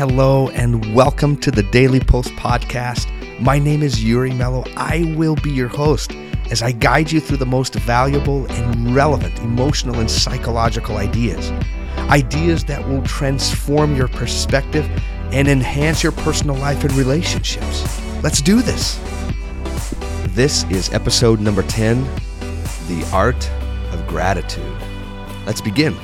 Hello, and welcome to the Daily Post Podcast. My name is Yuri Mello. I will be your host as I guide you through the most valuable and relevant emotional and psychological ideas. Ideas that will transform your perspective and enhance your personal life and relationships. Let's do this. This is episode number 10 The Art of Gratitude. Let's begin.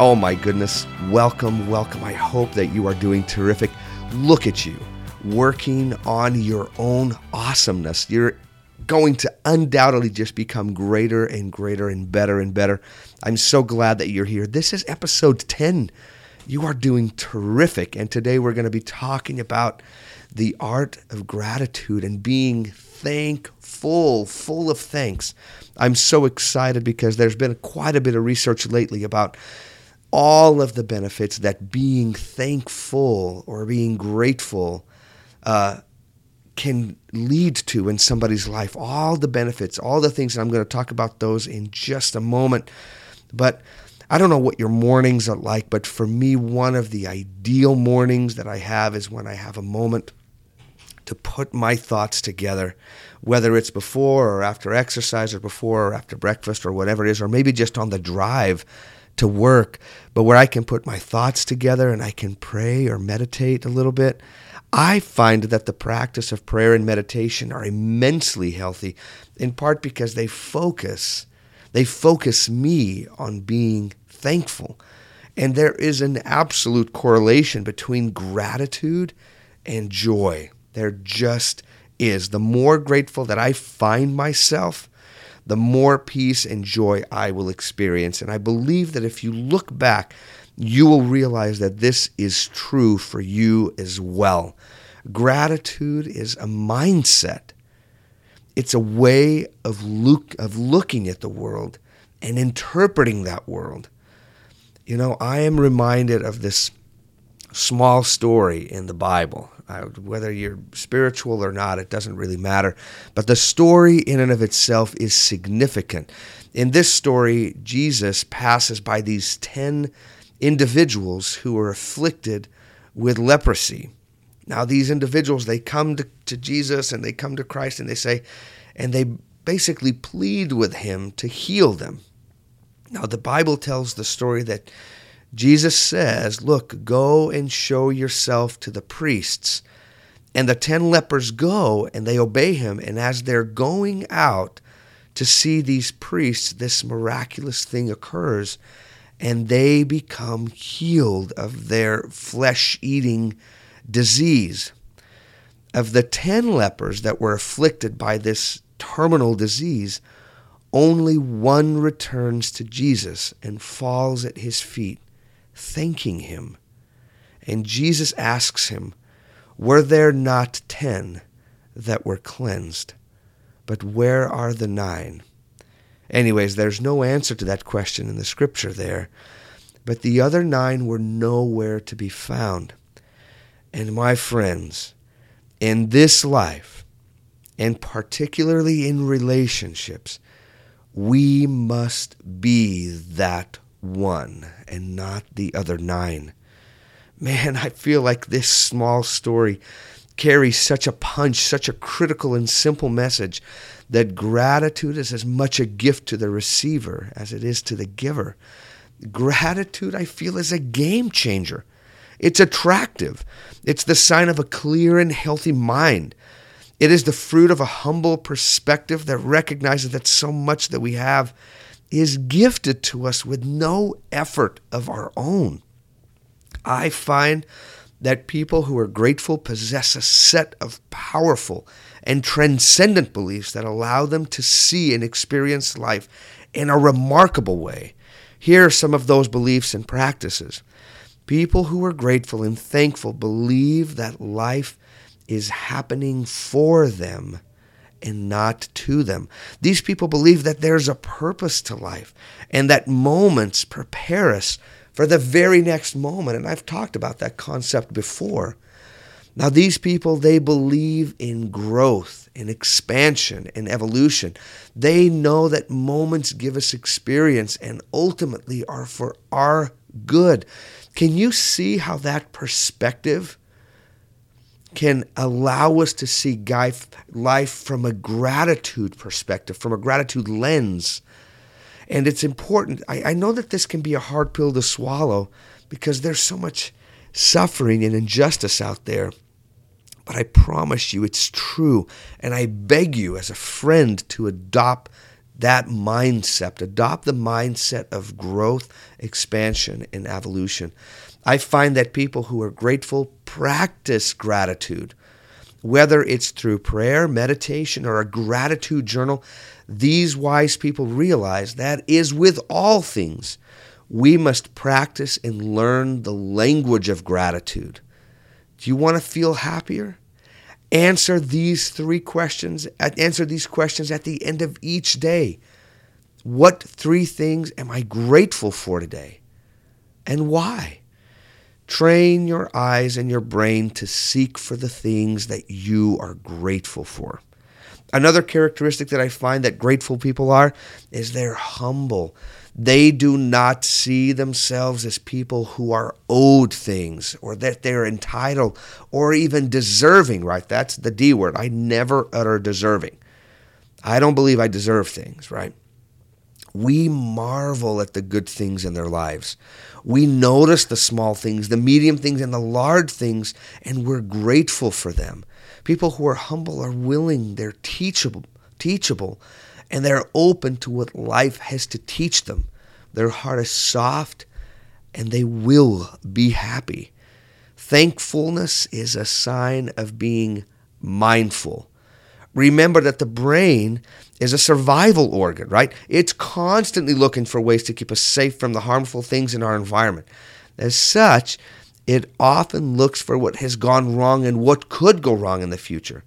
Oh my goodness. Welcome, welcome. I hope that you are doing terrific. Look at you working on your own awesomeness. You're going to undoubtedly just become greater and greater and better and better. I'm so glad that you're here. This is episode 10. You are doing terrific. And today we're going to be talking about the art of gratitude and being thankful, full of thanks. I'm so excited because there's been quite a bit of research lately about all of the benefits that being thankful or being grateful uh, can lead to in somebody's life. All the benefits, all the things, and I'm going to talk about those in just a moment. But I don't know what your mornings are like, but for me, one of the ideal mornings that I have is when I have a moment to put my thoughts together, whether it's before or after exercise or before or after breakfast or whatever it is, or maybe just on the drive to work, but where I can put my thoughts together and I can pray or meditate a little bit. I find that the practice of prayer and meditation are immensely healthy, in part because they focus, they focus me on being thankful. And there is an absolute correlation between gratitude and joy. There just is. The more grateful that I find myself, the more peace and joy I will experience. And I believe that if you look back, you will realize that this is true for you as well. Gratitude is a mindset. It's a way of look of looking at the world and interpreting that world. You know, I am reminded of this small story in the Bible. Uh, whether you're spiritual or not, it doesn't really matter. But the story in and of itself is significant. In this story, Jesus passes by these 10 individuals who are afflicted with leprosy. Now, these individuals, they come to, to Jesus and they come to Christ and they say, and they basically plead with him to heal them. Now, the Bible tells the story that Jesus says, Look, go and show yourself to the priests. And the ten lepers go and they obey him. And as they're going out to see these priests, this miraculous thing occurs and they become healed of their flesh eating disease. Of the ten lepers that were afflicted by this terminal disease, only one returns to Jesus and falls at his feet thanking him. And Jesus asks him, Were there not ten that were cleansed? But where are the nine? Anyways, there's no answer to that question in the scripture there. But the other nine were nowhere to be found. And my friends, in this life, and particularly in relationships, we must be that one and not the other nine. Man, I feel like this small story carries such a punch, such a critical and simple message that gratitude is as much a gift to the receiver as it is to the giver. Gratitude, I feel, is a game changer. It's attractive. It's the sign of a clear and healthy mind. It is the fruit of a humble perspective that recognizes that so much that we have is gifted to us with no effort of our own. I find that people who are grateful possess a set of powerful and transcendent beliefs that allow them to see and experience life in a remarkable way. Here are some of those beliefs and practices. People who are grateful and thankful believe that life is happening for them and not to them. These people believe that there's a purpose to life and that moments prepare us for the very next moment. And I've talked about that concept before. Now, these people, they believe in growth, in expansion, in evolution. They know that moments give us experience and ultimately are for our good. Can you see how that perspective can allow us to see life from a gratitude perspective, from a gratitude lens? And it's important. I, I know that this can be a hard pill to swallow because there's so much suffering and injustice out there. But I promise you it's true. And I beg you, as a friend, to adopt that mindset, adopt the mindset of growth, expansion, and evolution. I find that people who are grateful practice gratitude. Whether it's through prayer, meditation, or a gratitude journal, these wise people realize that is with all things. We must practice and learn the language of gratitude. Do you want to feel happier? Answer these three questions. Answer these questions at the end of each day. What three things am I grateful for today? And why? Train your eyes and your brain to seek for the things that you are grateful for. Another characteristic that I find that grateful people are is they're humble. They do not see themselves as people who are owed things or that they're entitled or even deserving, right? That's the D word. I never utter deserving. I don't believe I deserve things, right? We marvel at the good things in their lives. We notice the small things, the medium things, and the large things, and we're grateful for them. People who are humble are willing, they're teachable, teachable, and they're open to what life has to teach them. Their heart is soft and they will be happy. Thankfulness is a sign of being mindful. Remember that the brain is a survival organ, right? It's constantly looking for ways to keep us safe from the harmful things in our environment. As such, it often looks for what has gone wrong and what could go wrong in the future.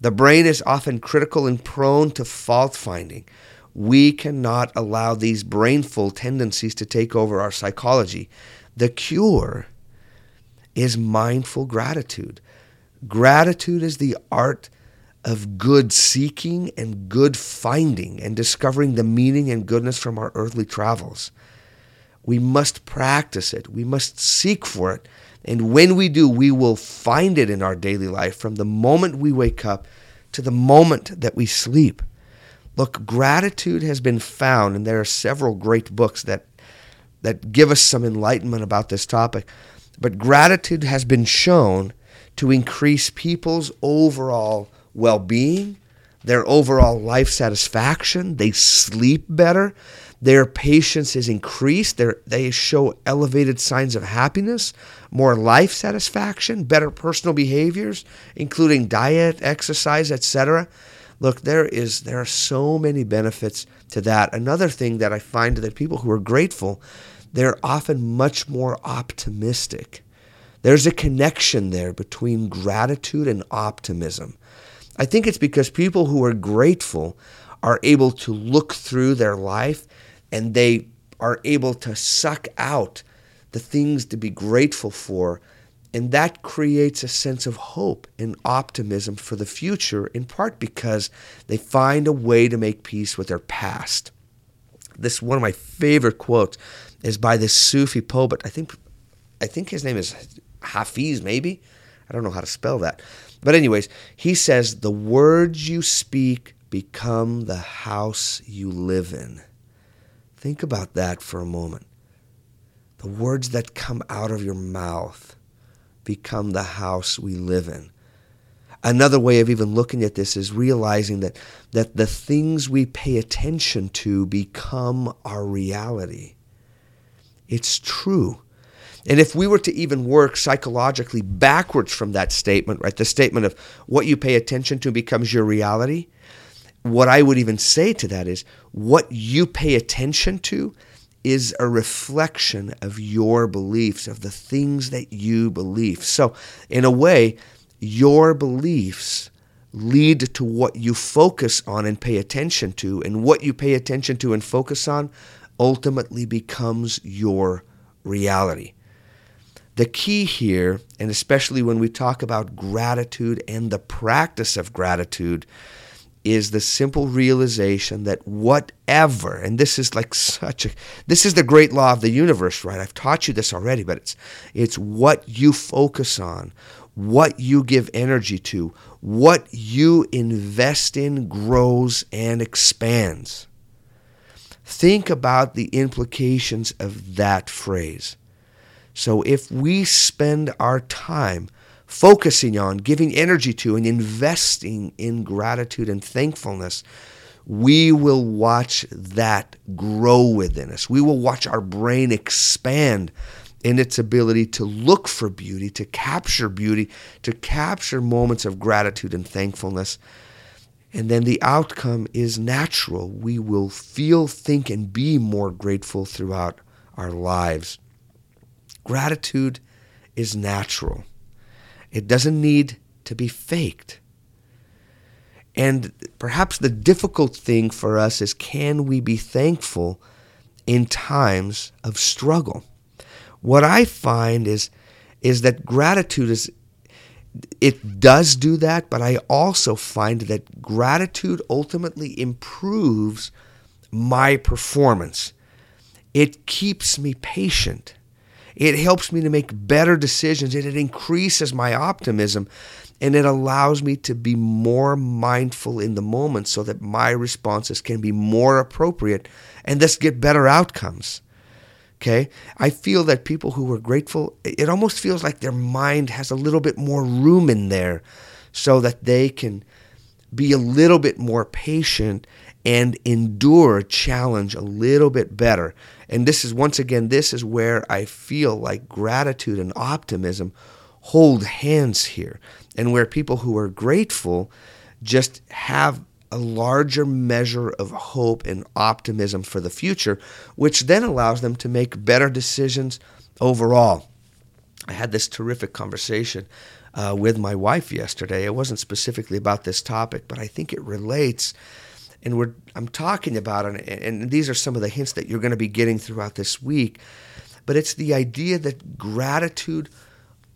The brain is often critical and prone to fault finding. We cannot allow these brainful tendencies to take over our psychology. The cure is mindful gratitude. Gratitude is the art of good seeking and good finding and discovering the meaning and goodness from our earthly travels. We must practice it, we must seek for it and when we do, we will find it in our daily life from the moment we wake up to the moment that we sleep. Look, gratitude has been found, and there are several great books that, that give us some enlightenment about this topic. But gratitude has been shown to increase people's overall well being, their overall life satisfaction. They sleep better. Their patience is increased. They show elevated signs of happiness, more life satisfaction, better personal behaviors, including diet, exercise, etc. Look, there is there are so many benefits to that. Another thing that I find that people who are grateful, they're often much more optimistic. There's a connection there between gratitude and optimism. I think it's because people who are grateful are able to look through their life and they are able to suck out the things to be grateful for. And that creates a sense of hope and optimism for the future, in part because they find a way to make peace with their past. This one of my favorite quotes is by this Sufi poet. I think I think his name is Hafiz, maybe. I don't know how to spell that. But anyways, he says the words you speak become the house you live in. Think about that for a moment. The words that come out of your mouth become the house we live in. Another way of even looking at this is realizing that, that the things we pay attention to become our reality. It's true. And if we were to even work psychologically backwards from that statement, right, the statement of what you pay attention to becomes your reality, what I would even say to that is what you pay attention to is a reflection of your beliefs, of the things that you believe. So, in a way, your beliefs lead to what you focus on and pay attention to, and what you pay attention to and focus on ultimately becomes your reality. The key here, and especially when we talk about gratitude and the practice of gratitude, is the simple realization that whatever, and this is like such a, this is the great law of the universe, right? I've taught you this already, but it's, it's what you focus on, what you give energy to, what you invest in grows and expands. Think about the implications of that phrase. So if we spend our time focusing on, giving energy to, and investing in gratitude and thankfulness, we will watch that grow within us. We will watch our brain expand in its ability to look for beauty, to capture beauty, to capture moments of gratitude and thankfulness. And then the outcome is natural. We will feel, think, and be more grateful throughout our lives. Gratitude is natural. It doesn't need to be faked. And perhaps the difficult thing for us is can we be thankful in times of struggle? What I find is is that gratitude is it does do that, but I also find that gratitude ultimately improves my performance. It keeps me patient. It helps me to make better decisions and it increases my optimism and it allows me to be more mindful in the moment so that my responses can be more appropriate and thus get better outcomes. Okay? I feel that people who are grateful, it almost feels like their mind has a little bit more room in there so that they can be a little bit more patient and endure challenge a little bit better. And this is, once again, this is where I feel like gratitude and optimism hold hands here, and where people who are grateful just have a larger measure of hope and optimism for the future, which then allows them to make better decisions overall. I had this terrific conversation uh, with my wife yesterday. It wasn't specifically about this topic, but I think it relates and we're I'm talking about it, and these are some of the hints that you're going to be getting throughout this week. But it's the idea that gratitude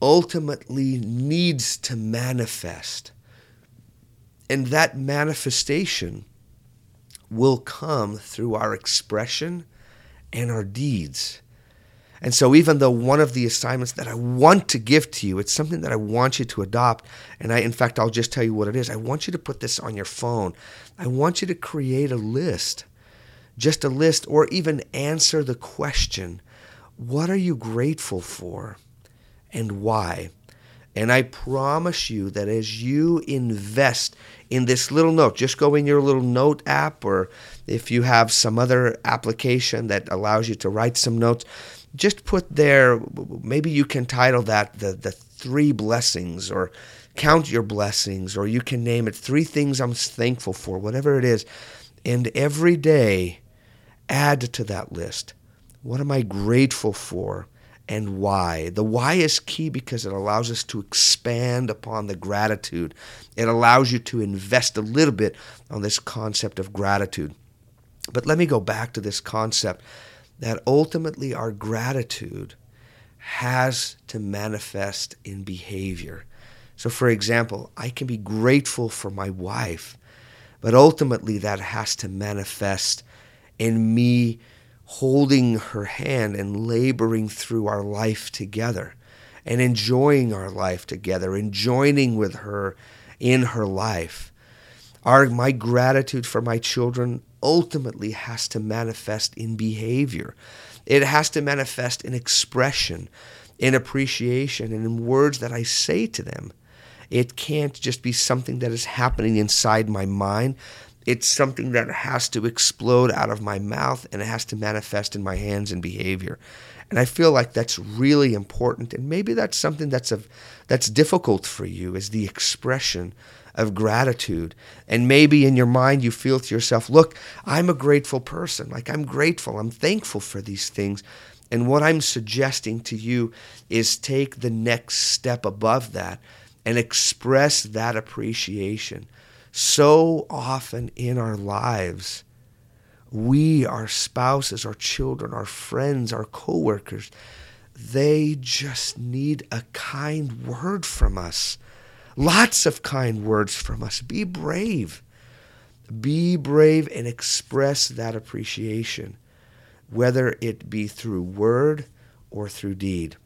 ultimately needs to manifest, and that manifestation will come through our expression and our deeds. And so, even though one of the assignments that I want to give to you, it's something that I want you to adopt. And I, in fact, I'll just tell you what it is. I want you to put this on your phone. I want you to create a list, just a list, or even answer the question what are you grateful for and why? And I promise you that as you invest in this little note, just go in your little note app, or if you have some other application that allows you to write some notes, just put there, maybe you can title that the, the three blessings or count your blessings, or you can name it three things I'm thankful for, whatever it is. And every day, add to that list. What am I grateful for and why? The why is key because it allows us to expand upon the gratitude. It allows you to invest a little bit on this concept of gratitude. But let me go back to this concept that ultimately our gratitude has to manifest in behavior. So, for example, I can be grateful for my wife, but ultimately that has to manifest in me holding her hand and laboring through our life together and enjoying our life together and joining with her in her life. Our, my gratitude for my children ultimately has to manifest in behavior. It has to manifest in expression, in appreciation, and in words that I say to them. It can't just be something that is happening inside my mind. It's something that has to explode out of my mouth and it has to manifest in my hands and behavior. And I feel like that's really important. And maybe that's something that's of that's difficult for you is the expression of gratitude. And maybe in your mind you feel to yourself, look, I'm a grateful person. Like I'm grateful. I'm thankful for these things. And what I'm suggesting to you is take the next step above that and express that appreciation. So often in our lives, we, our spouses, our children, our friends, our coworkers, they just need a kind word from us. Lots of kind words from us. Be brave. Be brave and express that appreciation, whether it be through word or through deed.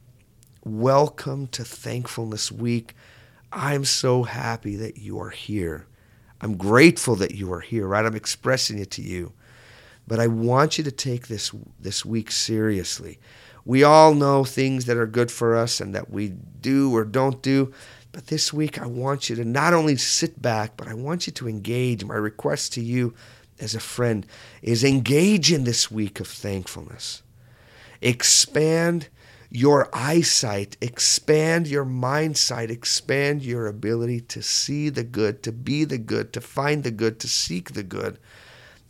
Welcome to Thankfulness Week. I'm so happy that you are here. I'm grateful that you are here, right? I'm expressing it to you. But I want you to take this this week seriously. We all know things that are good for us and that we do or don't do. But this week, I want you to not only sit back, but I want you to engage. My request to you as a friend is engage in this week of thankfulness. Expand your eyesight, expand your mind sight, expand your ability to see the good, to be the good, to find the good, to seek the good.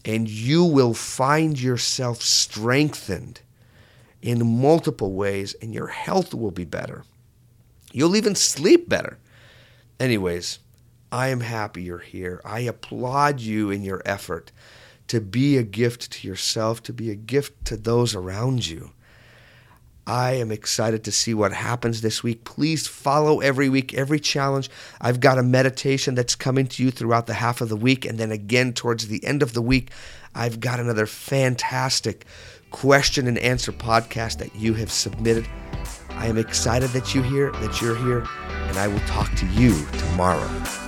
And you will find yourself strengthened in multiple ways, and your health will be better. You'll even sleep better. Anyways, I am happy you're here. I applaud you in your effort to be a gift to yourself, to be a gift to those around you. I am excited to see what happens this week. Please follow every week, every challenge. I've got a meditation that's coming to you throughout the half of the week. And then again, towards the end of the week, I've got another fantastic question and answer podcast that you have submitted. I am excited that you here, that you're here, and I will talk to you tomorrow.